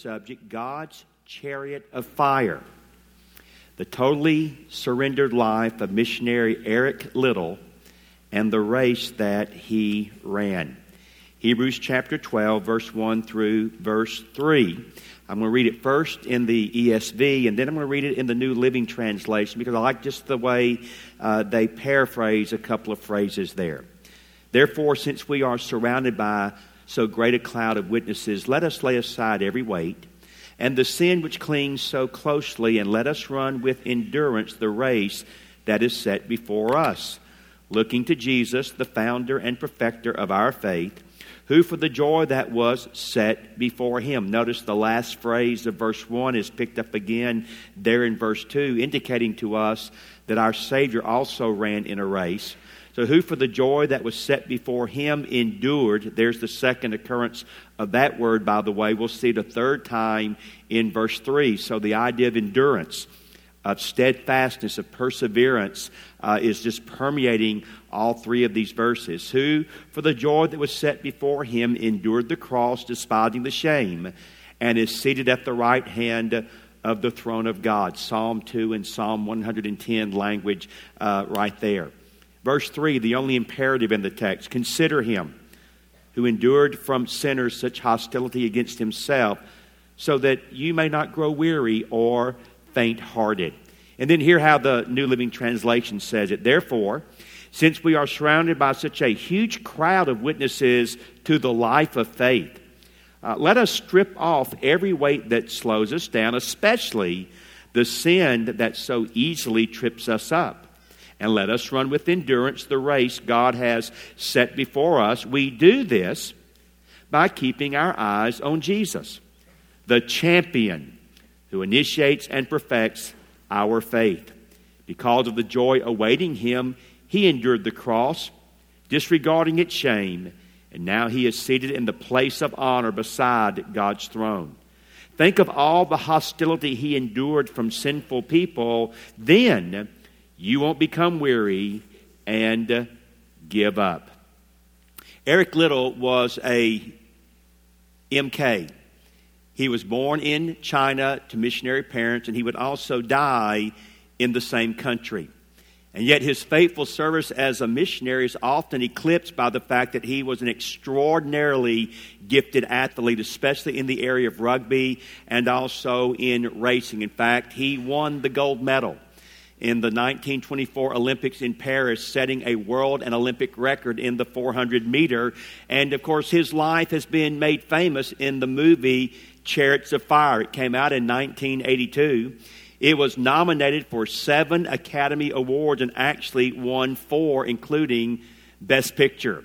subject God's Chariot of Fire. The totally surrendered life of missionary Eric Liddell and the race that he ran. Hebrews chapter 12, verse 1 through verse 3. I'm going to read it first in the ESV, and then I'm going to read it in the New Living Translation because I like just the way uh, they paraphrase a couple of phrases there. Therefore, since we are surrounded by so great a cloud of witnesses, let us lay aside every weight and the sin which clings so closely, and let us run with endurance the race that is set before us, looking to Jesus, the founder and perfecter of our faith who for the joy that was set before him. Notice the last phrase of verse 1 is picked up again there in verse 2, indicating to us that our Savior also ran in a race. So, who for the joy that was set before him endured. There's the second occurrence of that word, by the way. We'll see it a third time in verse 3. So, the idea of endurance of steadfastness, of perseverance, uh, is just permeating all three of these verses. Who, for the joy that was set before him, endured the cross, despising the shame, and is seated at the right hand of the throne of God. Psalm 2 and Psalm 110 language uh, right there. Verse 3, the only imperative in the text consider him who endured from sinners such hostility against himself, so that you may not grow weary or faint hearted. And then hear how the New Living Translation says it. Therefore, since we are surrounded by such a huge crowd of witnesses to the life of faith, uh, let us strip off every weight that slows us down, especially the sin that so easily trips us up. And let us run with endurance the race God has set before us. We do this by keeping our eyes on Jesus, the champion who initiates and perfects our faith. Because of the joy awaiting him, he endured the cross, disregarding its shame, and now he is seated in the place of honor beside God's throne. Think of all the hostility he endured from sinful people. Then you won't become weary and give up. Eric Liddell was a MK, he was born in China to missionary parents, and he would also die in the same country. And yet, his faithful service as a missionary is often eclipsed by the fact that he was an extraordinarily gifted athlete, especially in the area of rugby and also in racing. In fact, he won the gold medal in the 1924 Olympics in Paris, setting a world and Olympic record in the 400 meter. And of course, his life has been made famous in the movie Chariots of Fire. It came out in 1982. It was nominated for seven Academy Awards and actually won four, including Best Picture.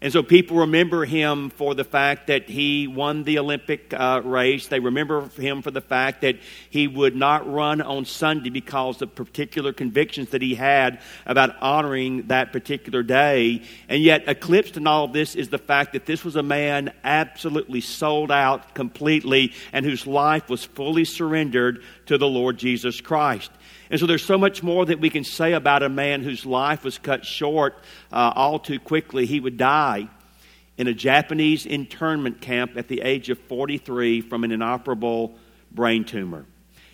And so people remember him for the fact that he won the Olympic uh, race. They remember him for the fact that he would not run on Sunday because of particular convictions that he had about honoring that particular day. And yet, eclipsed in all of this is the fact that this was a man absolutely sold out completely and whose life was fully surrendered to the Lord Jesus Christ. And so there's so much more that we can say about a man whose life was cut short uh, all too quickly. He would die in a Japanese internment camp at the age of 43 from an inoperable brain tumor.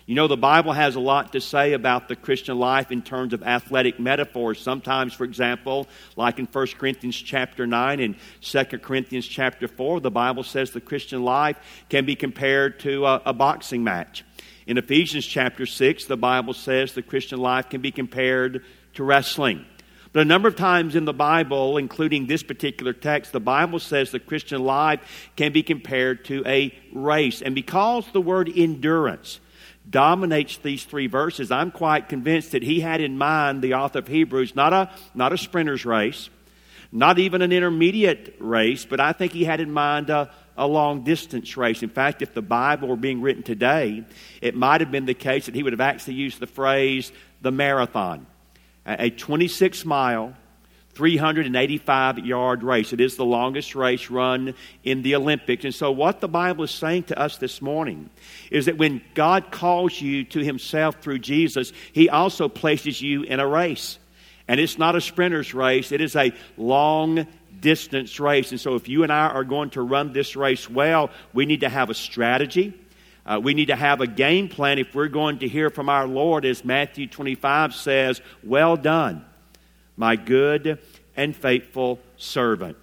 You know, the Bible has a lot to say about the Christian life in terms of athletic metaphors. Sometimes, for example, like in 1 Corinthians chapter 9 and 2 Corinthians chapter 4, the Bible says the Christian life can be compared to a, a boxing match. In Ephesians chapter 6, the Bible says the Christian life can be compared to wrestling. But a number of times in the Bible, including this particular text, the Bible says the Christian life can be compared to a race. And because the word endurance dominates these three verses, I'm quite convinced that he had in mind, the author of Hebrews, not a, not a sprinter's race, not even an intermediate race, but I think he had in mind a, a long distance race. In fact, if the Bible were being written today, it might have been the case that he would have actually used the phrase the marathon, a 26 mile, 385 yard race. It is the longest race run in the Olympics. And so, what the Bible is saying to us this morning is that when God calls you to Himself through Jesus, He also places you in a race. And it's not a sprinter's race, it is a long distance race. And so, if you and I are going to run this race well, we need to have a strategy. Uh, we need to have a game plan if we're going to hear from our Lord, as Matthew 25 says, Well done, my good and faithful servant.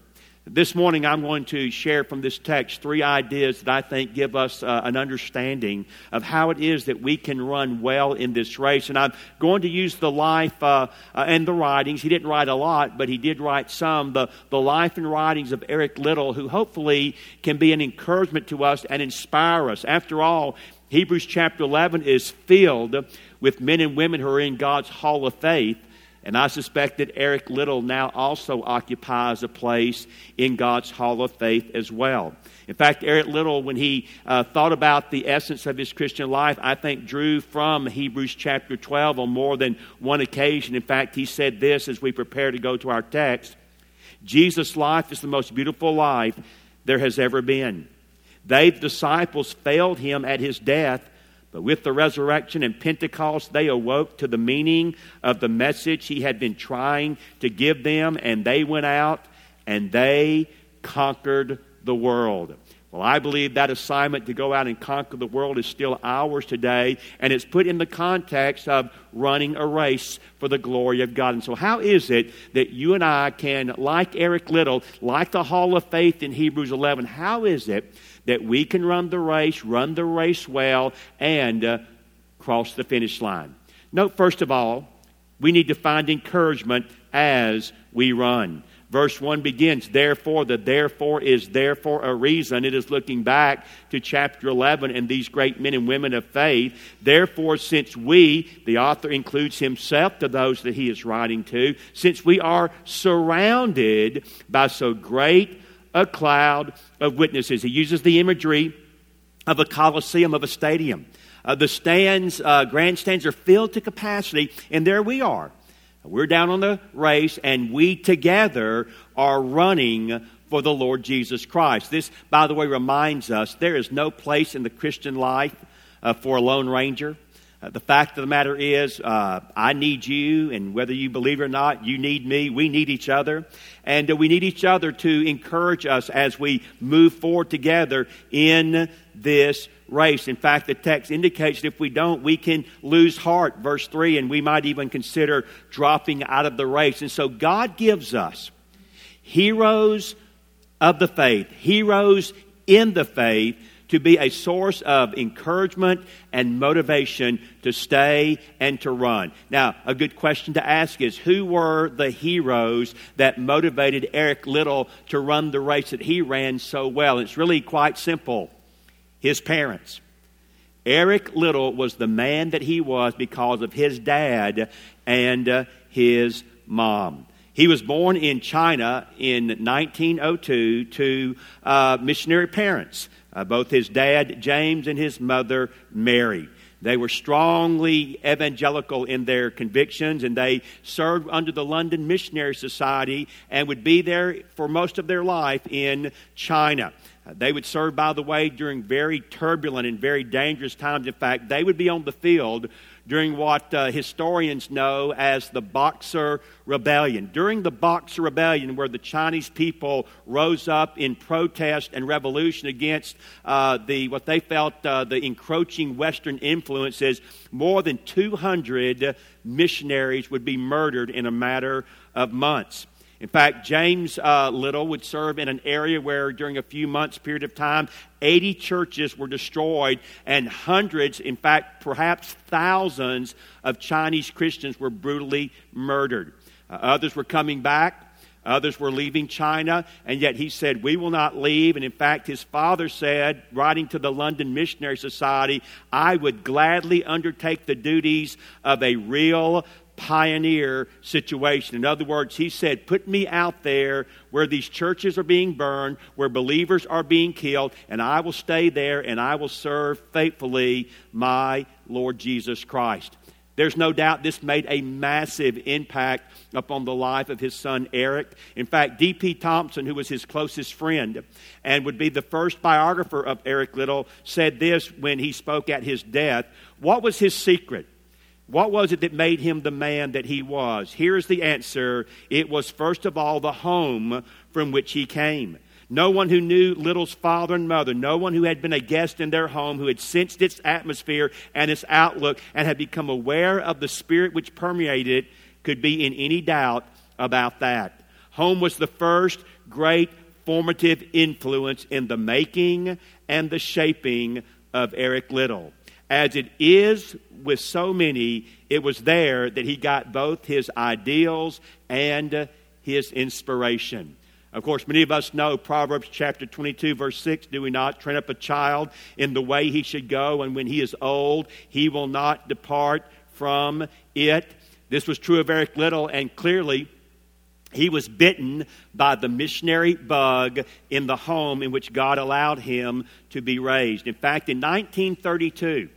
This morning, I'm going to share from this text three ideas that I think give us uh, an understanding of how it is that we can run well in this race. And I'm going to use the life uh, uh, and the writings. He didn't write a lot, but he did write some. The, the life and writings of Eric Liddell, who hopefully can be an encouragement to us and inspire us. After all, Hebrews chapter 11 is filled with men and women who are in God's hall of faith and I suspect that Eric Liddell now also occupies a place in God's Hall of Faith as well. In fact, Eric Liddell, when he uh, thought about the essence of his Christian life, I think drew from Hebrews chapter 12 on more than one occasion. In fact, he said this as we prepare to go to our text Jesus' life is the most beautiful life there has ever been. They, the disciples, failed him at his death but with the resurrection and Pentecost, they awoke to the meaning of the message he had been trying to give them, and they went out and they conquered the world. Well, I believe that assignment to go out and conquer the world is still ours today, and it's put in the context of running a race for the glory of God. And so, how is it that you and I can, like Eric Liddell, like the Hall of Faith in Hebrews 11, how is it that we can run the race, run the race well, and uh, cross the finish line. Note, first of all, we need to find encouragement as we run. Verse 1 begins, therefore, the therefore is therefore a reason. It is looking back to chapter 11 and these great men and women of faith. Therefore, since we, the author includes himself to those that he is writing to, since we are surrounded by so great a cloud of witnesses. He uses the imagery of a coliseum, of a stadium. Uh, the stands, uh, grandstands are filled to capacity, and there we are. We're down on the race, and we together are running for the Lord Jesus Christ. This, by the way, reminds us there is no place in the Christian life uh, for a lone ranger. Uh, the fact of the matter is, uh, I need you, and whether you believe it or not, you need me. We need each other. And uh, we need each other to encourage us as we move forward together in this race. In fact, the text indicates that if we don't, we can lose heart, verse 3, and we might even consider dropping out of the race. And so God gives us heroes of the faith, heroes in the faith to be a source of encouragement and motivation to stay and to run. Now, a good question to ask is who were the heroes that motivated Eric Liddell to run the race that he ran so well? It's really quite simple his parents. Eric Liddell was the man that he was because of his dad and uh, his mom. He was born in China in 1902 to uh, missionary parents uh, both his dad, James, and his mother, Mary. They were strongly evangelical in their convictions, and they served under the London Missionary Society and would be there for most of their life in China. Uh, they would serve, by the way, during very turbulent and very dangerous times. In fact, they would be on the field during what uh, historians know as the Boxer Rebellion. During the Boxer Rebellion, where the Chinese people rose up in protest and revolution against uh, the what they felt uh, the encroaching Western influences, more than 200 missionaries would be murdered in a matter of months. In fact, James uh, Liddell would serve in an area where, during a few months' period of time, 80 churches were destroyed, and hundreds, in fact, perhaps thousands of Chinese Christians were brutally murdered. Uh, others were coming back. Others were leaving China, and yet he said, We will not leave. And in fact, his father said, writing to the London Missionary Society, I would gladly undertake the duties of a real pioneer situation. In other words, he said, Put me out there where these churches are being burned, where believers are being killed, and I will stay there and I will serve faithfully my Lord Jesus Christ. There's no doubt this made a massive impact upon the life of his son Eric. In fact, D.P. Thomson, who was his closest friend and would be the first biographer of Eric Liddell, said this when he spoke at his death. What was his secret? What was it that made him the man that he was? Here's the answer it was, first of all, the home from which he came. No one who knew Liddell's father and mother, no one who had been a guest in their home, who had sensed its atmosphere and its outlook and had become aware of the spirit which permeated it, could be in any doubt about that. Home was the first great formative influence in the making and the shaping of Eric Liddell. As it is with so many, it was there that he got both his ideals and his inspiration. Of course, many of us know Proverbs chapter 22, verse 6 do we not? Train up a child in the way he should go, and when he is old, he will not depart from it. This was true of Eric Liddell, and clearly, he was bitten by the missionary bug in the home in which God allowed him to be raised. In fact, in 1932,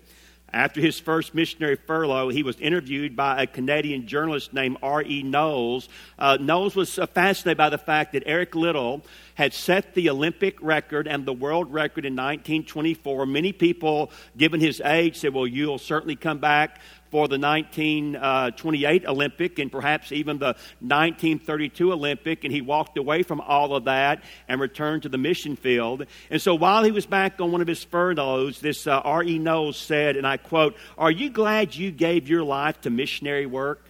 after his first missionary furlough, he was interviewed by a Canadian journalist named R.E. Knowles. Uh, Knowles was uh, fascinated by the fact that Eric Liddell had set the Olympic record and the world record in 1924. Many people, given his age, said, Well, you'll certainly come back for the 1928 Olympic and perhaps even the 1932 Olympic, and he walked away from all of that and returned to the mission field. And so while he was back on one of his furloughs, this uh, R.E. Knowles said, and I quote, Are you glad you gave your life to missionary work?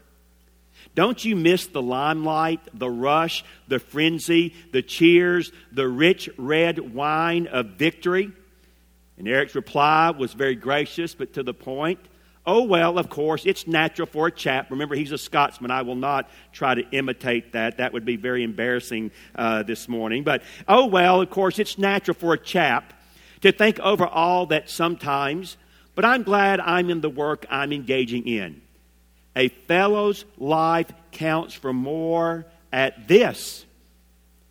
Don't you miss the limelight, the rush, the frenzy, the cheers, the rich red wine of victory? And Eric's reply was very gracious, but to the point. Oh, well, of course, it's natural for a chap. Remember, he's a Scotsman. I will not try to imitate that. That would be very embarrassing uh, this morning. But, oh, well, of course, it's natural for a chap to think over all that sometimes. But I'm glad I'm in the work I'm engaging in. A fellow's life counts for more at this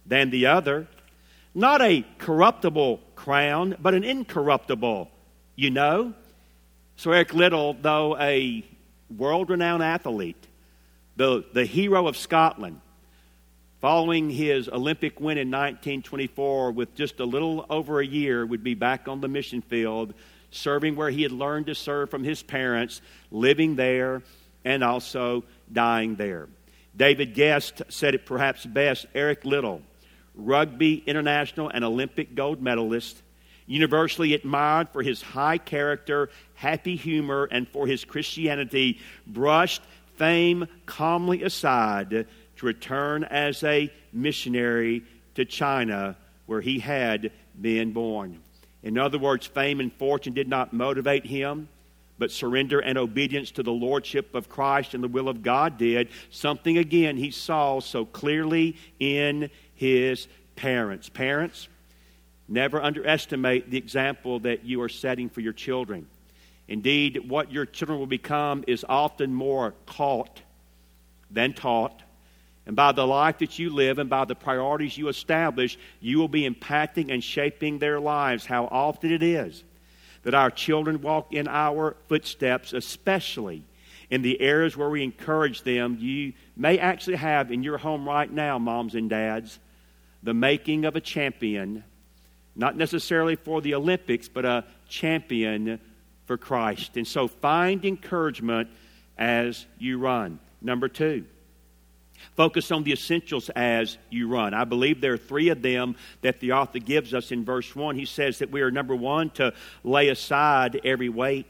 than the other. Not a corruptible crown, but an incorruptible, you know. So, Eric Liddell, though a world renowned athlete, the, the hero of Scotland, following his Olympic win in 1924, with just a little over a year, would be back on the mission field, serving where he had learned to serve from his parents, living there, and also dying there. David Guest said it perhaps best Eric Liddell, rugby international and Olympic gold medalist, universally admired for his high character, happy humor, and for his Christianity, brushed fame calmly aside to return as a missionary to China, where he had been born. In other words, fame and fortune did not motivate him, but surrender and obedience to the lordship of Christ and the will of God did. Something again he saw so clearly in his parents. Parents, Never underestimate the example that you are setting for your children. Indeed, what your children will become is often more caught than taught. And by the life that you live and by the priorities you establish, you will be impacting and shaping their lives. How often it is that our children walk in our footsteps, especially in the areas where we encourage them. You may actually have in your home right now, moms and dads, the making of a champion not necessarily for the Olympics, but a champion for Christ. And so find encouragement as you run. Number two, focus on the essentials as you run. I believe there are three of them that the author gives us in verse 1. He says that we are, number one, to lay aside every weight.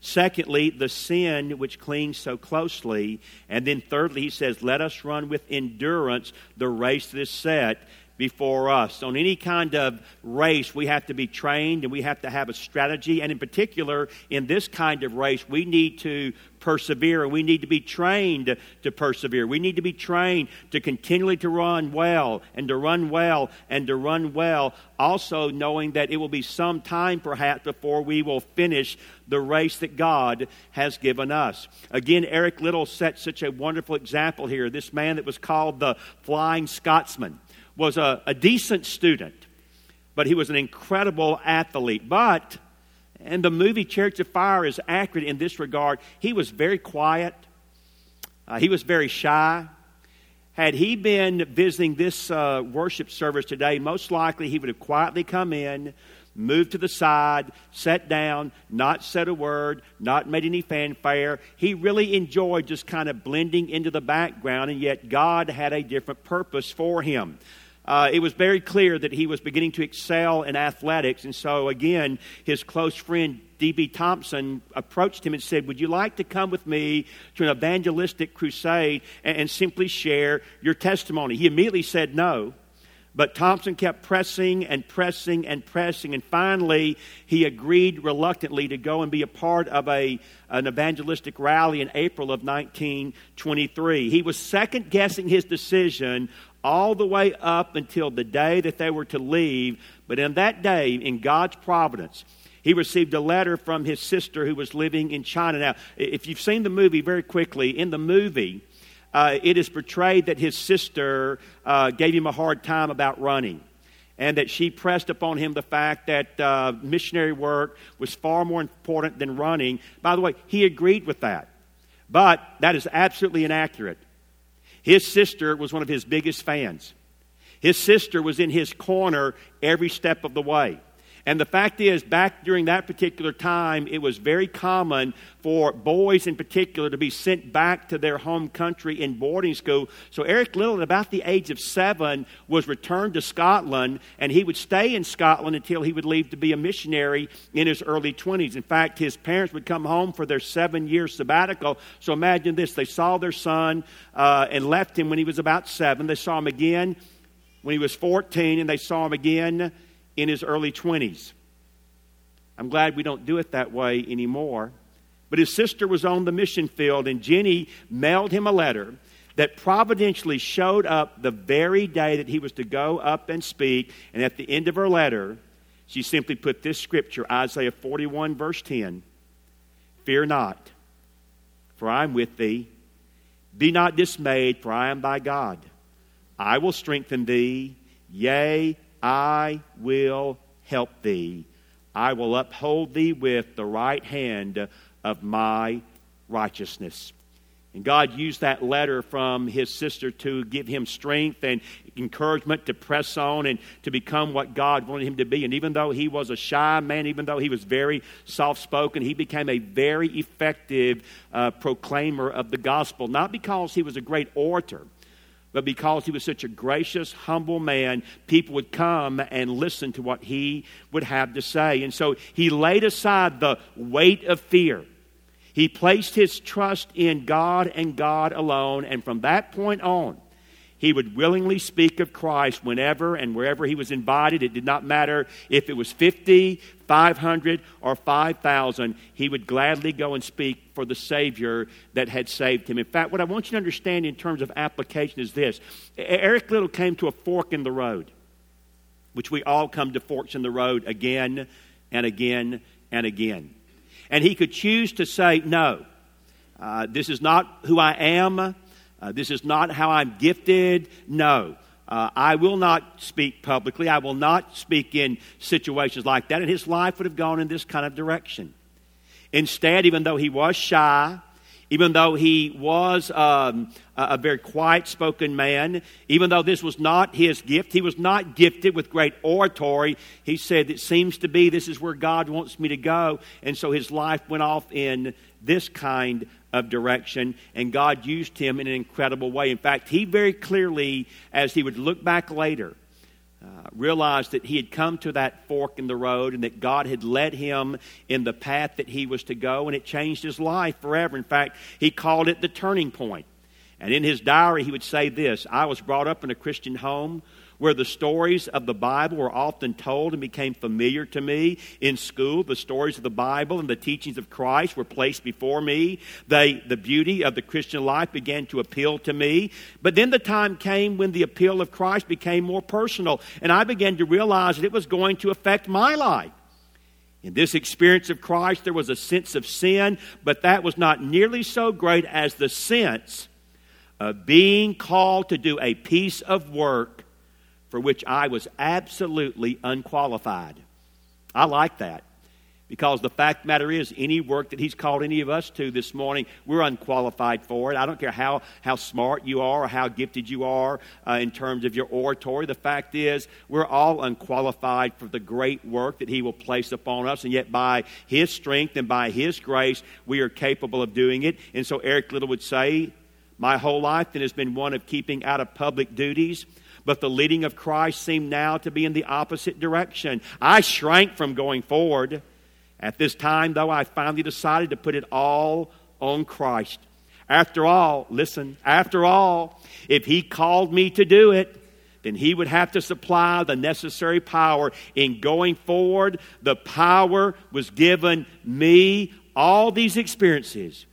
Secondly, the sin which clings so closely. And then thirdly, he says, let us run with endurance the race that is set before us. On any kind of race, we have to be trained and we have to have a strategy. And in particular, in this kind of race, we need to persevere and we need to be trained to persevere. We need to be trained to continually to run well and to run well and to run well, also knowing that it will be some time perhaps before we will finish the race that God has given us. Again, Eric Liddell set such a wonderful example here. This man that was called the Flying Scotsman was a, a decent student, but he was an incredible athlete. But, and the movie Chariots of Fire is accurate in this regard, he was very quiet, uh, he was very shy. Had he been visiting this uh, worship service today, most likely he would have quietly come in, moved to the side, sat down, not said a word, not made any fanfare. He really enjoyed just kind of blending into the background, and yet God had a different purpose for him. Uh, it was very clear that he was beginning to excel in athletics. And so, again, his close friend D.P. Thomson approached him and said, Would you like to come with me to an evangelistic crusade and, and simply share your testimony? He immediately said no. But Thomson kept pressing and pressing and pressing, and finally he agreed reluctantly to go and be a part of a, an evangelistic rally in April of 1923. He was second guessing his decision all the way up until the day that they were to leave. But in that day, in God's providence, he received a letter from his sister who was living in China. Now, if you've seen the movie very quickly, in the movie, uh, it is portrayed that his sister uh, gave him a hard time about running and that she pressed upon him the fact that uh, missionary work was far more important than running. By the way, he agreed with that. But that is absolutely inaccurate. His sister was one of his biggest fans. His sister was in his corner every step of the way. And the fact is, back during that particular time, it was very common for boys in particular to be sent back to their home country in boarding school. So Eric Liddell, at about the age of seven, was returned to Scotland, and he would stay in Scotland until he would leave to be a missionary in his early 20s. In fact, his parents would come home for their seven year sabbatical. So imagine this they saw their son uh, and left him when he was about seven. They saw him again when he was 14, and they saw him again in his early 20s. I'm glad we don't do it that way anymore. But his sister was on the mission field, and Jenny mailed him a letter that providentially showed up the very day that he was to go up and speak. And at the end of her letter, she simply put this scripture Isaiah 41, verse 10 Fear not, for I am with thee. Be not dismayed, for I am thy God. I will strengthen thee. Yea, I will help thee. I will uphold thee with the right hand of my righteousness. And God used that letter from his sister to give him strength and encouragement to press on and to become what God wanted him to be. And even though he was a shy man, even though he was very soft spoken, he became a very effective uh, proclaimer of the gospel. Not because he was a great orator, but because he was such a gracious, humble man, people would come and listen to what he would have to say. And so he laid aside the weight of fear. He placed his trust in God and God alone, and from that point on, he would willingly speak of Christ whenever and wherever he was invited. It did not matter if it was 50, 500, or 5,000. He would gladly go and speak for the Savior that had saved him. In fact, what I want you to understand in terms of application is this Eric Liddell came to a fork in the road, which we all come to forks in the road again and again and again. And he could choose to say, No, uh, this is not who I am. Uh, this is not how I'm gifted. No. Uh, I will not speak publicly. I will not speak in situations like that. And his life would have gone in this kind of direction. Instead, even though he was shy, even though he was um, a very quiet spoken man, even though this was not his gift, he was not gifted with great oratory. He said, It seems to be this is where God wants me to go. And so his life went off in this kind of direction, and God used him in an incredible way. In fact, he very clearly, as he would look back later, uh, realized that he had come to that fork in the road and that God had led him in the path that he was to go, and it changed his life forever. In fact, he called it the turning point. And in his diary, he would say this I was brought up in a Christian home where the stories of the Bible were often told and became familiar to me. In school, the stories of the Bible and the teachings of Christ were placed before me. They, the beauty of the Christian life began to appeal to me. But then the time came when the appeal of Christ became more personal, and I began to realize that it was going to affect my life. In this experience of Christ, there was a sense of sin, but that was not nearly so great as the sense of being called to do a piece of work for which I was absolutely unqualified. I like that because the fact the matter is, any work that He's called any of us to this morning, we're unqualified for it. I don't care how, how smart you are or how gifted you are uh, in terms of your oratory. The fact is, we're all unqualified for the great work that He will place upon us, and yet by His strength and by His grace, we are capable of doing it. And so Eric Liddell would say, My whole life then has been one of keeping out of public duties but the leading of Christ seemed now to be in the opposite direction. I shrank from going forward. At this time, though, I finally decided to put it all on Christ. After all, listen, after all, if He called me to do it, then He would have to supply the necessary power in going forward. The power was given me. All these experiences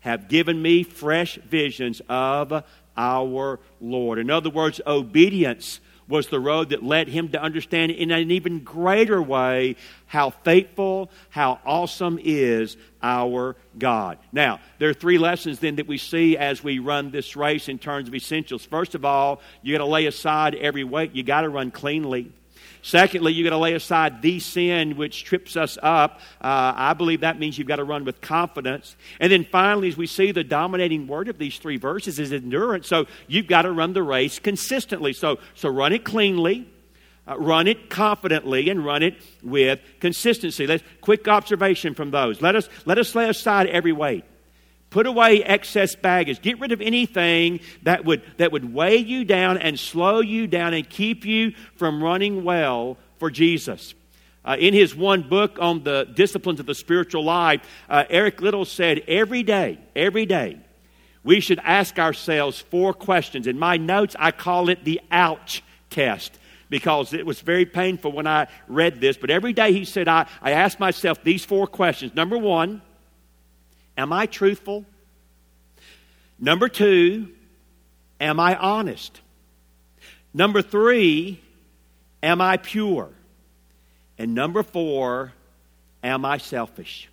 have given me fresh visions of our Lord. In other words, obedience was the road that led him to understand in an even greater way how faithful, how awesome is our God. Now, there are three lessons then that we see as we run this race in terms of essentials. First of all, you got to lay aside every weight, you got to run cleanly. Secondly, you've got to lay aside the sin which trips us up. Uh, I believe that means you've got to run with confidence. And then finally, as we see the dominating word of these three verses is endurance. So you've got to run the race consistently. So, so run it cleanly. Uh, run it confidently and run it with consistency. Let's quick observation from those. Let us let us lay aside every weight. Put away excess baggage. Get rid of anything that would, that would weigh you down and slow you down and keep you from running well for Jesus. Uh, in his one book on the disciplines of the spiritual life, uh, Eric Liddell said, Every day, every day, we should ask ourselves four questions. In my notes, I call it the ouch test because it was very painful when I read this. But every day he said, I, I ask myself these four questions. Number one, Am I truthful? Number two, am I honest? Number three, am I pure? And number four, am I selfish?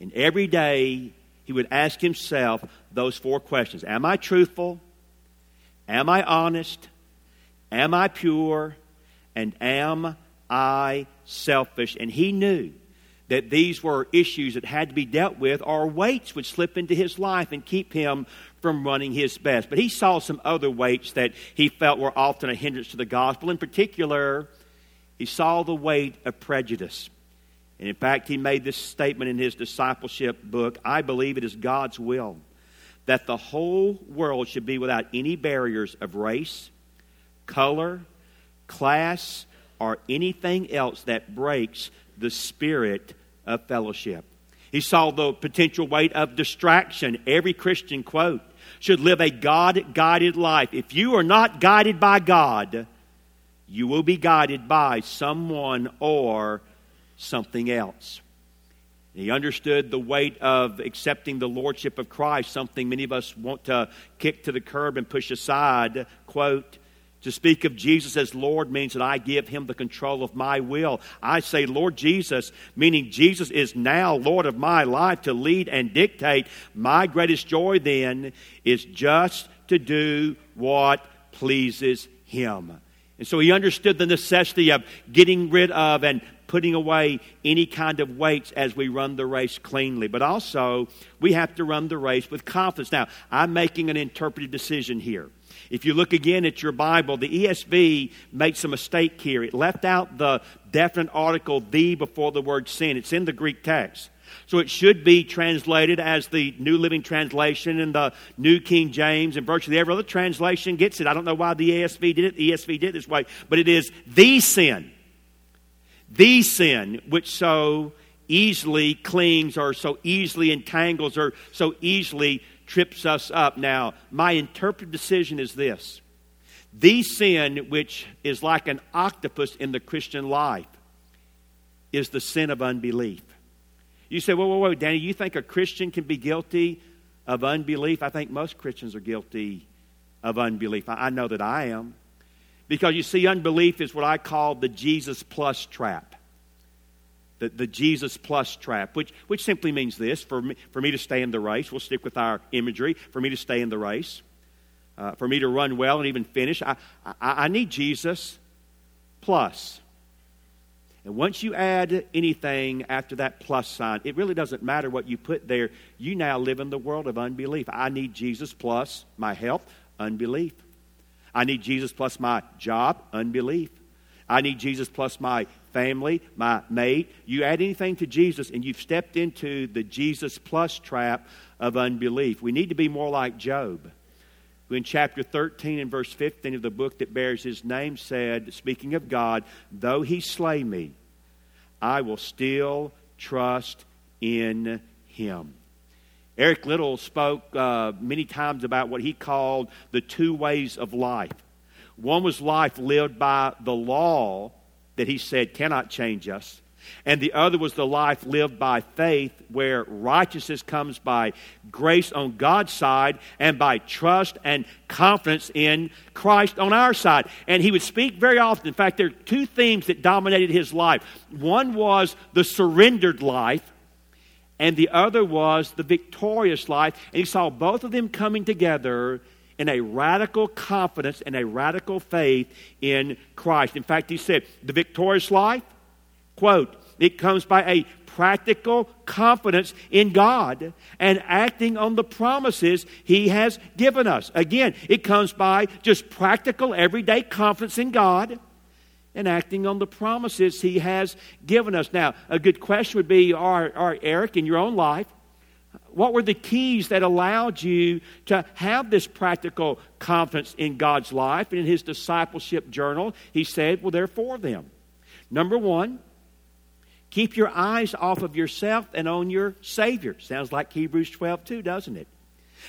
And every day he would ask himself those four questions Am I truthful? Am I honest? Am I pure? And am I selfish? And he knew that these were issues that had to be dealt with, or weights would slip into his life and keep him from running his best. But he saw some other weights that he felt were often a hindrance to the gospel. In particular, he saw the weight of prejudice. And in fact, he made this statement in his discipleship book I believe it is God's will that the whole world should be without any barriers of race, color, class, or anything else that breaks the spirit of fellowship. He saw the potential weight of distraction. Every Christian, quote, should live a God guided life. If you are not guided by God, you will be guided by someone or something else. He understood the weight of accepting the lordship of Christ, something many of us want to kick to the curb and push aside. Quote, to speak of Jesus as Lord means that I give him the control of my will. I say, Lord Jesus, meaning Jesus is now Lord of my life to lead and dictate. My greatest joy then is just to do what pleases him. And so he understood the necessity of getting rid of and putting away any kind of weights as we run the race cleanly. But also, we have to run the race with confidence. Now, I'm making an interpretive decision here. If you look again at your Bible, the ESV makes a mistake here. It left out the definite article the before the word sin. It's in the Greek text. So it should be translated as the New Living Translation and the New King James, and virtually every other translation gets it. I don't know why the ESV did it. The ESV did it this way, but it is the sin. The sin which so easily clings or so easily entangles or so easily trips us up. Now, my interpretive decision is this the sin, which is like an octopus in the Christian life, is the sin of unbelief. You say, whoa, whoa, whoa, Danny, you think a Christian can be guilty of unbelief? I think most Christians are guilty of unbelief. I know that I am. Because you see, unbelief is what I call the Jesus plus trap the, the Jesus plus trap, which, which simply means this for me, for me to stay in the race, we'll stick with our imagery, for me to stay in the race, uh, for me to run well and even finish, I, I, I need Jesus plus. And once you add anything after that plus sign, it really doesn't matter what you put there. You now live in the world of unbelief. I need Jesus plus my health, unbelief. I need Jesus plus my job, unbelief. I need Jesus plus my family, my mate. You add anything to Jesus, and you've stepped into the Jesus plus trap of unbelief. We need to be more like Job. who in chapter 13 and verse 15 of the book that bears his name said, speaking of God, though he slay me, I will still trust in him. Eric Liddell spoke uh, many times about what he called the two ways of life. One was life lived by the law that he said cannot change us, and the other was the life lived by faith, where righteousness comes by grace on God's side and by trust and confidence in Christ on our side. And he would speak very often. In fact, there are two themes that dominated his life one was the surrendered life, and the other was the victorious life. And he saw both of them coming together in a radical confidence and a radical faith in Christ. In fact, he said, the victorious life, quote, it comes by a practical confidence in God and acting on the promises He has given us. Again, it comes by just practical, everyday confidence in God and acting on the promises He has given us. Now, a good question would be, are, Eric, in your own life, what were the keys that allowed you to have this practical confidence in God's life? And in his discipleship journal, he said, Well, there are four of them. Number one, keep your eyes off of yourself and on your Savior. Sounds like Hebrews 12 too, doesn't it?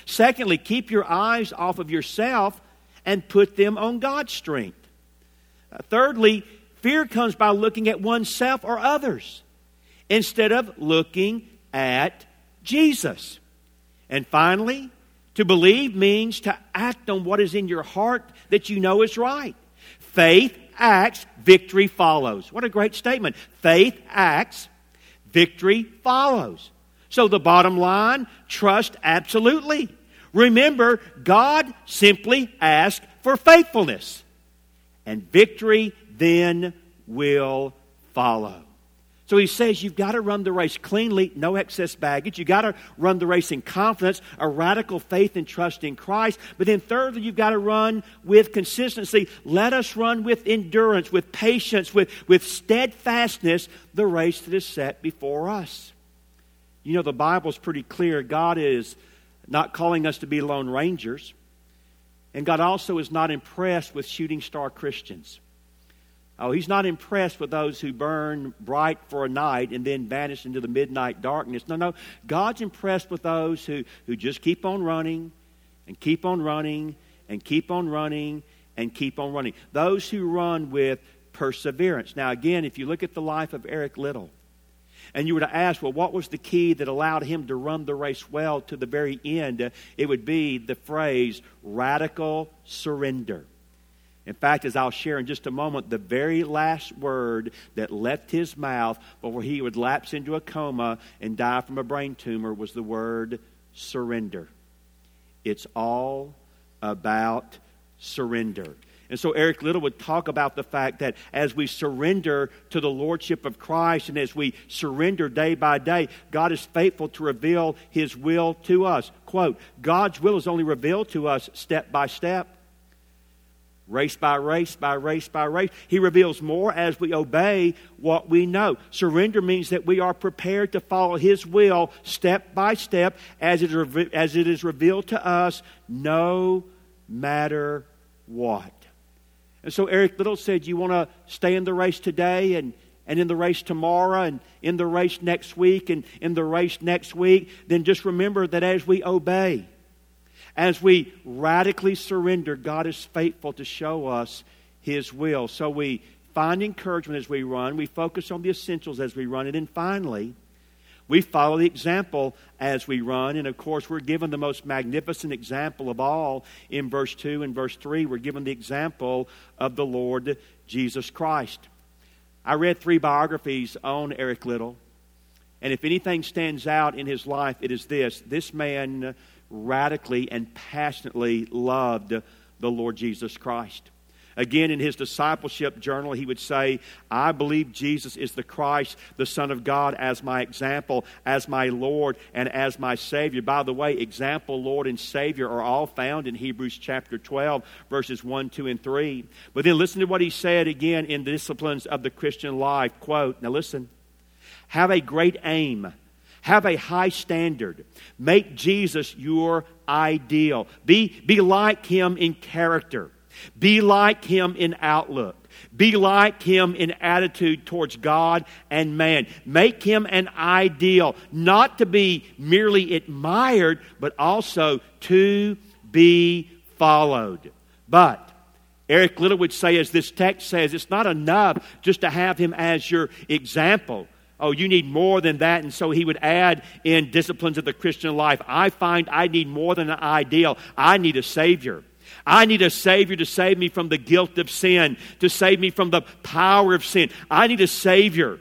Secondly, keep your eyes off of yourself and put them on God's strength. Uh, thirdly, fear comes by looking at oneself or others instead of looking at Jesus. And finally, to believe means to act on what is in your heart that you know is right. Faith acts, victory follows. What a great statement. Faith acts, victory follows. So the bottom line trust absolutely. Remember, God simply asks for faithfulness, and victory then will follow. So he says you've got to run the race cleanly, no excess baggage. You've got to run the race in confidence, a radical faith and trust in Christ. But then, thirdly, you've got to run with consistency. Let us run with endurance, with patience, with, with steadfastness, the race that is set before us. You know, the Bible's pretty clear. God is not calling us to be lone rangers. And God also is not impressed with shooting star Christians. Oh, he's not impressed with those who burn bright for a night and then vanish into the midnight darkness. No, no. God's impressed with those who, who just keep on running and keep on running and keep on running and keep on running. Those who run with perseverance. Now, again, if you look at the life of Eric Liddell, and you were to ask, well, what was the key that allowed him to run the race well to the very end? It would be the phrase radical surrender. In fact, as I'll share in just a moment, the very last word that left his mouth before he would lapse into a coma and die from a brain tumor was the word surrender. It's all about surrender. And so Eric Liddell would talk about the fact that as we surrender to the Lordship of Christ and as we surrender day by day, God is faithful to reveal His will to us. Quote, God's will is only revealed to us step by step race by race by race by race. He reveals more as we obey what we know. Surrender means that we are prepared to follow His will step by step as it, as it is revealed to us, no matter what. And so Eric Liddell said, You want to stay in the race today and, and in the race tomorrow and in the race next week and in the race next week? Then just remember that as we obey, as we radically surrender, God is faithful to show us His will. So we find encouragement as we run, we focus on the essentials as we run, and then finally, we follow the example as we run. And of course, we're given the most magnificent example of all in verse 2 and verse 3. We're given the example of the Lord Jesus Christ. I read three biographies on Eric Liddell. And if anything stands out in his life, it is this this man radically and passionately loved the Lord Jesus Christ. Again, in his discipleship journal, he would say, I believe Jesus is the Christ, the Son of God, as my example, as my Lord, and as my Savior. By the way, example, Lord, and Savior are all found in Hebrews chapter 12, verses 1, 2, and 3. But then listen to what he said again in the disciplines of the Christian life. Quote, now listen, have a great aim Have a high standard. Make Jesus your ideal. Be, be like him in character. Be like him in outlook. Be like him in attitude towards God and man. Make him an ideal, not to be merely admired, but also to be followed. But Eric Liddell would say, as this text says, it's not enough just to have him as your example. Oh, you need more than that. And so he would add in disciplines of the Christian life. I find I need more than an ideal. I need a Savior. I need a Savior to save me from the guilt of sin, to save me from the power of sin. I need a Savior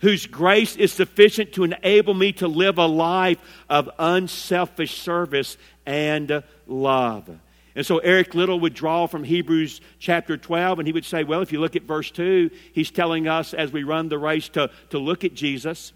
whose grace is sufficient to enable me to live a life of unselfish service and love. And so Eric Liddell would draw from Hebrews chapter 12, and he would say, well, if you look at verse 2, he's telling us as we run the race to, to look at Jesus.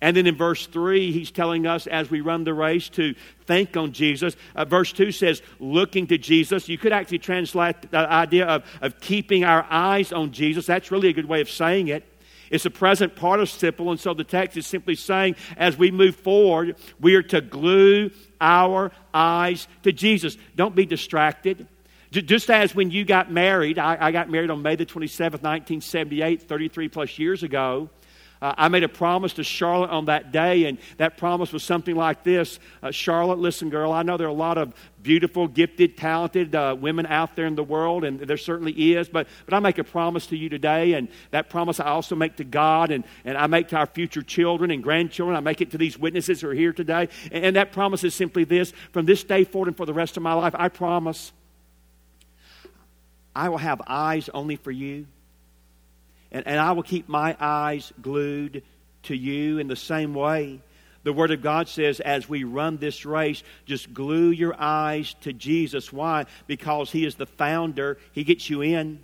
And then in verse 3, he's telling us as we run the race to think on Jesus. Uh, verse 2 says, looking to Jesus. You could actually translate the idea of, of keeping our eyes on Jesus. That's really a good way of saying it. It's a present participle, and so the text is simply saying as we move forward, we are to glue our eyes to Jesus. Don't be distracted. Just as when you got married, I, got married on May the 27th, 1978, 33 plus years ago. Uh, I made a promise to Charlotte on that day, and that promise was something like this uh, Charlotte, listen, girl, I know there are a lot of beautiful, gifted, talented uh, women out there in the world, and there certainly is, but, but I make a promise to you today, and that promise I also make to God, and, and I make to our future children and grandchildren. I make it to these witnesses who are here today. And, and that promise is simply this from this day forward and for the rest of my life, I promise I will have eyes only for you and, and I will keep my eyes glued to you in the same way. The Word of God says, as we run this race, just glue your eyes to Jesus. Why? Because He is the founder, He gets you in.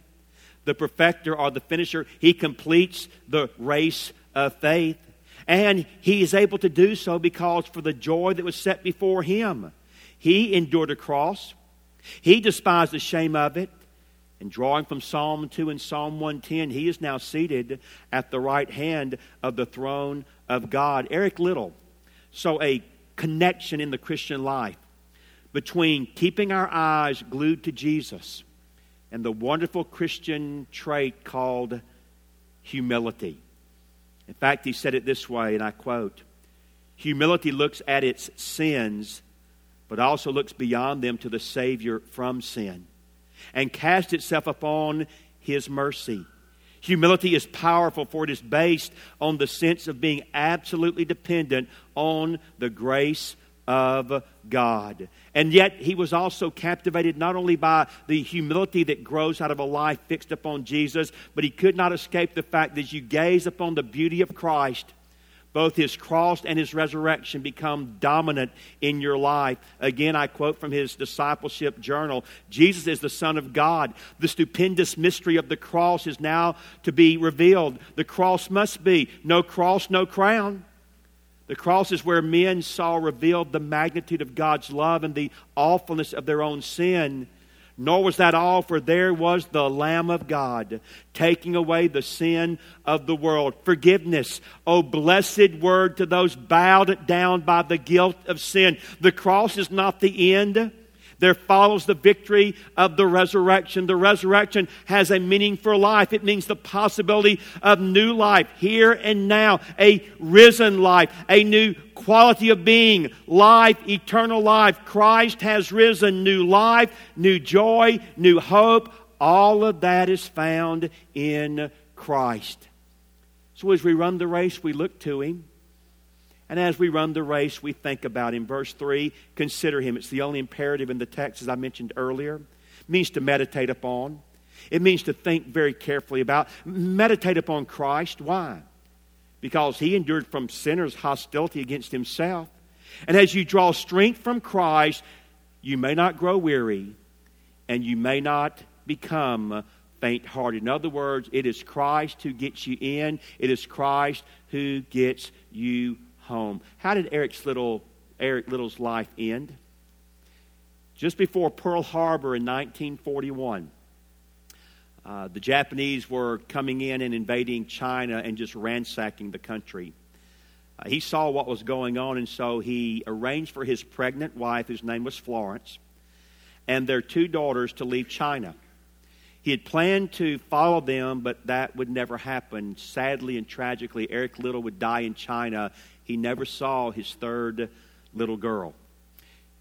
The perfecter or the finisher, He completes the race of faith. And He is able to do so because for the joy that was set before Him, He endured a cross. He despised the shame of it. And drawing from Psalm 2 and Psalm 110, he is now seated at the right hand of the throne of God. Eric Liddell. So, a connection in the Christian life between keeping our eyes glued to Jesus and the wonderful Christian trait called humility. In fact, he said it this way, and I quote Humility looks at its sins, but also looks beyond them to the Savior from sin and cast itself upon his mercy. Humility is powerful, for it is based on the sense of being absolutely dependent on the grace of God. And yet, he was also captivated not only by the humility that grows out of a life fixed upon Jesus, but he could not escape the fact that as you gaze upon the beauty of Christ, both his cross and his resurrection become dominant in your life. Again, I quote from his discipleship journal Jesus is the Son of God. The stupendous mystery of the cross is now to be revealed. The cross must be no cross, no crown. The cross is where men saw revealed the magnitude of God's love and the awfulness of their own sin. Nor was that all, for there was the Lamb of God taking away the sin of the world. Forgiveness, oh blessed word to those bowed down by the guilt of sin. The cross is not the end. There follows the victory of the resurrection. The resurrection has a meaning for life. It means the possibility of new life here and now, a risen life, a new quality of being, life, eternal life. Christ has risen, new life, new joy, new hope. All of that is found in Christ. So as we run the race, we look to Him. And as we run the race, we think about him. Verse 3 consider him. It's the only imperative in the text, as I mentioned earlier. It means to meditate upon, it means to think very carefully about. Meditate upon Christ. Why? Because he endured from sinners' hostility against himself. And as you draw strength from Christ, you may not grow weary and you may not become faint hearted. In other words, it is Christ who gets you in, it is Christ who gets you home. How did Eric's little, Eric Liddell's life end? Just before Pearl Harbor in 1941, uh, the Japanese were coming in and invading China and just ransacking the country. Uh, he saw what was going on, and so he arranged for his pregnant wife, whose name was Florence, and their two daughters to leave China. He had planned to follow them, but that would never happen. Sadly and tragically, Eric Liddell would die in China. He never saw his third little girl.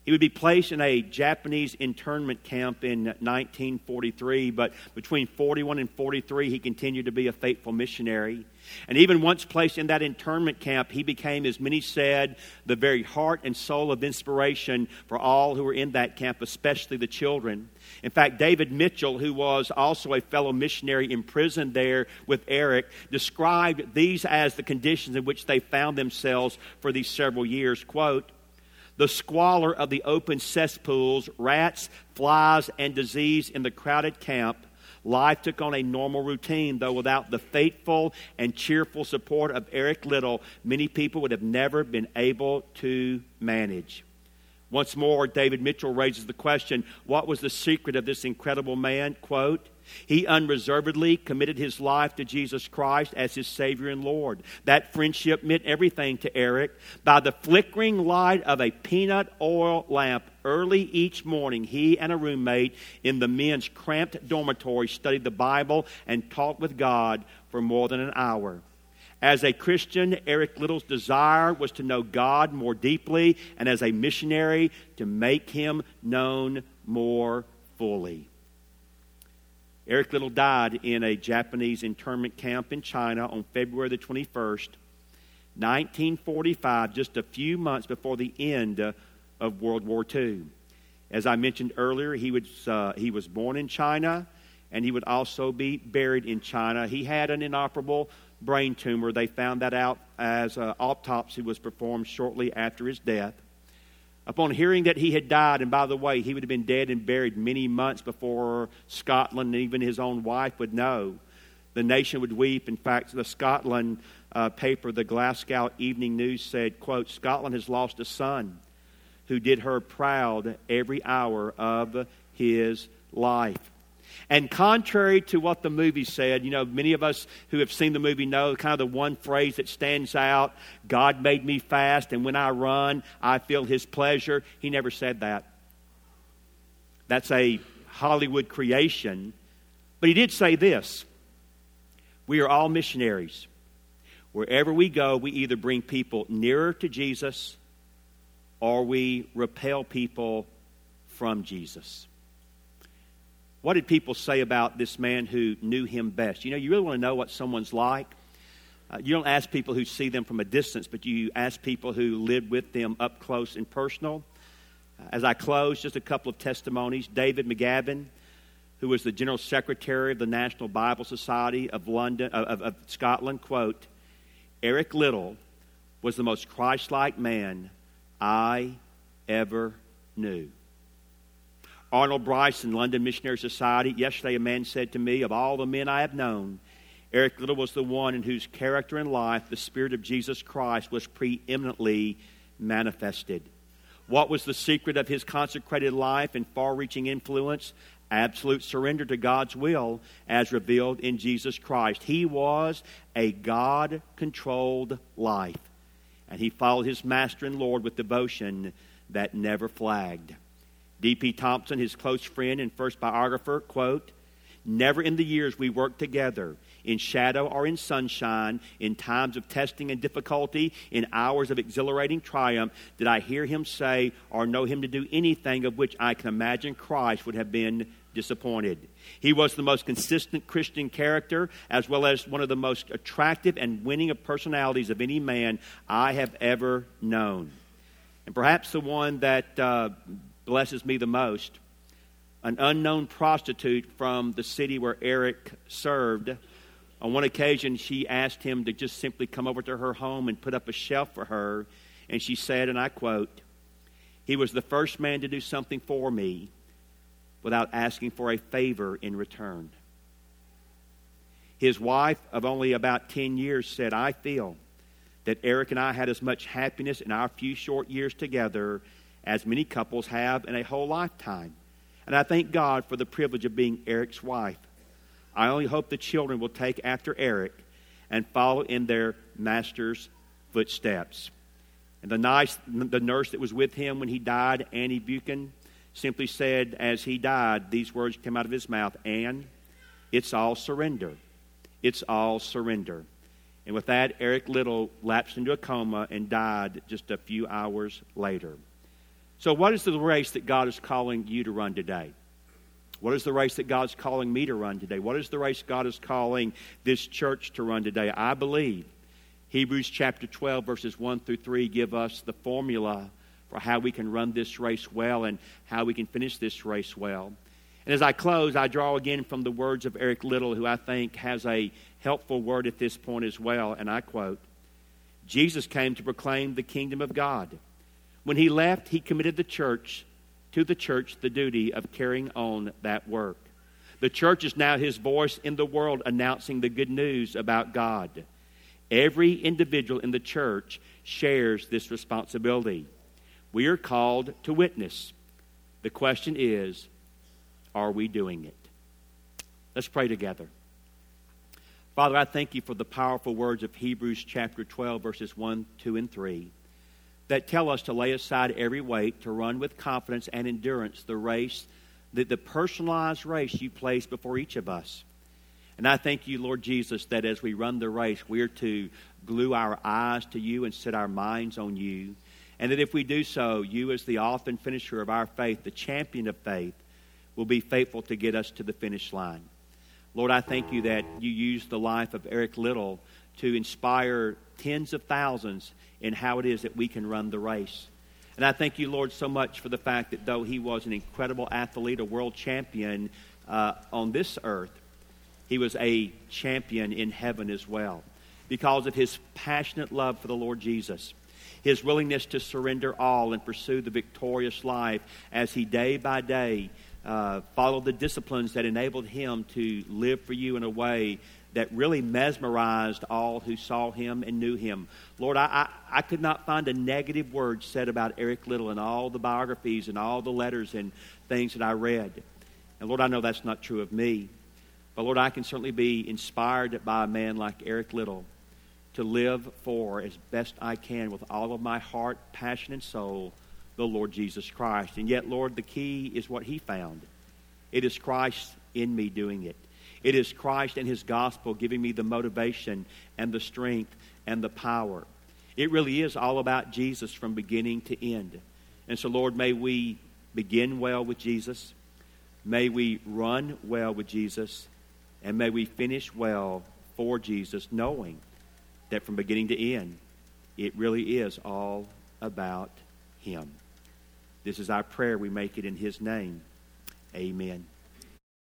He would be placed in a Japanese internment camp in 1943, but between 41 and 43, he continued to be a faithful missionary. And even once placed in that internment camp, he became, as many said, the very heart and soul of inspiration for all who were in that camp, especially the children. In fact, David Michell, who was also a fellow missionary imprisoned there with Eric, described these as the conditions in which they found themselves for these several years. Quote, the squalor of the open cesspools, rats, flies, and disease in the crowded camp, life took on a normal routine, though without the faithful and cheerful support of Eric Liddell, many people would have never been able to manage. Once more, David Michell raises the question what was the secret of this incredible man? Quote, he unreservedly committed his life to Jesus Christ as his Savior and Lord. That friendship meant everything to Eric. By the flickering light of a peanut oil lamp early each morning, he and a roommate in the men's cramped dormitory studied the Bible and talked with God for more than an hour. As a Christian, Eric Liddell's desire was to know God more deeply, and as a missionary, to make him known more fully. Eric Liddell died in a Japanese internment camp in China on February the 21st, 1945, just a few months before the end of World War II. As I mentioned earlier, he was, uh, he was born in China and he would also be buried in China. He had an inoperable brain tumor. They found that out as an autopsy was performed shortly after his death. Upon hearing that he had died, and by the way, he would have been dead and buried many months before Scotland and even his own wife would know, the nation would weep. In fact, the Scotland uh, paper, the Glasgow Evening News, said, quote, Scotland has lost a son who did her proud every hour of his life. And contrary to what the movie said, you know, many of us who have seen the movie know kind of the one phrase that stands out God made me fast, and when I run, I feel his pleasure. He never said that. That's a Hollywood creation. But he did say this We are all missionaries. Wherever we go, we either bring people nearer to Jesus or we repel people from Jesus. What did people say about this man who knew him best? You know, you really want to know what someone's like. Uh, you don't ask people who see them from a distance, but you ask people who live with them up close and personal. Uh, as I close, just a couple of testimonies. David McGavin, who was the General Secretary of the National Bible Society of London of, of Scotland, quote, Eric Liddell was the most Christ-like man I ever knew. Arnold Bryson, London Missionary Society. Yesterday, a man said to me, Of all the men I have known, Eric Liddell was the one in whose character and life the Spirit of Jesus Christ was preeminently manifested. What was the secret of his consecrated life and far reaching influence? Absolute surrender to God's will as revealed in Jesus Christ. He was a God controlled life, and he followed his Master and Lord with devotion that never flagged. D.P. Thomson, his close friend and first biographer, quote, Never in the years we worked together, in shadow or in sunshine, in times of testing and difficulty, in hours of exhilarating triumph, did I hear him say or know him to do anything of which I can imagine Christ would have been disappointed. He was the most consistent Christian character, as well as one of the most attractive and winning of personalities of any man I have ever known. And perhaps the one that uh, blesses me the most. An unknown prostitute from the city where Eric served. On one occasion, she asked him to just simply come over to her home and put up a shelf for her. And she said, and I quote, He was the first man to do something for me without asking for a favor in return. His wife of only about 10 years said, I feel that Eric and I had as much happiness in our few short years together as many couples have in a whole lifetime. And I thank God for the privilege of being Eric's wife. I only hope the children will take after Eric and follow in their master's footsteps. And the, nice, the nurse that was with him when he died, Annie Buchan, simply said as he died, these words came out of his mouth Anne, it's all surrender. It's all surrender. And with that, Eric Liddell lapsed into a coma and died just a few hours later. So, what is the race that God is calling you to run today? What is the race that God's calling me to run today? What is the race God is calling this church to run today? I believe Hebrews chapter 12, verses 1 through 3 give us the formula for how we can run this race well and how we can finish this race well. And as I close, I draw again from the words of Eric Liddell, who I think has a helpful word at this point as well. And I quote Jesus came to proclaim the kingdom of God. When he left, he committed the church to the church the duty of carrying on that work. The church is now his voice in the world announcing the good news about God. Every individual in the church shares this responsibility. We are called to witness. The question is, are we doing it? Let's pray together. Father, I thank you for the powerful words of Hebrews chapter 12, verses 1, 2, and 3 that tell us to lay aside every weight, to run with confidence and endurance the race, the, the personalized race you place before each of us. And I thank you, Lord Jesus, that as we run the race, we're to glue our eyes to you and set our minds on you. And that if we do so, you, as the author and finisher of our faith, the champion of faith, will be faithful to get us to the finish line. Lord, I thank you that you used the life of Eric Liddell to inspire tens of thousands in how it is that we can run the race. And I thank you, Lord, so much for the fact that though he was an incredible athlete, a world champion uh, on this earth, he was a champion in heaven as well because of his passionate love for the Lord Jesus, his willingness to surrender all and pursue the victorious life as he day by day uh, followed the disciplines that enabled him to live for you in a way that really mesmerized all who saw him and knew him. Lord, I, I, I, could not find a negative word said about Eric Liddell in all the biographies and all the letters and things that I read. And Lord, I know that's not true of me. But Lord, I can certainly be inspired by a man like Eric Liddell to live for as best I can with all of my heart, passion, and soul the Lord Jesus Christ. And yet, Lord, the key is what he found it is Christ in me doing it. It is Christ and his gospel giving me the motivation and the strength and the power. It really is all about Jesus from beginning to end. And so, Lord, may we begin well with Jesus. May we run well with Jesus. And may we finish well for Jesus, knowing that from beginning to end, it really is all about Him. This is our prayer. We make it in His name. Amen.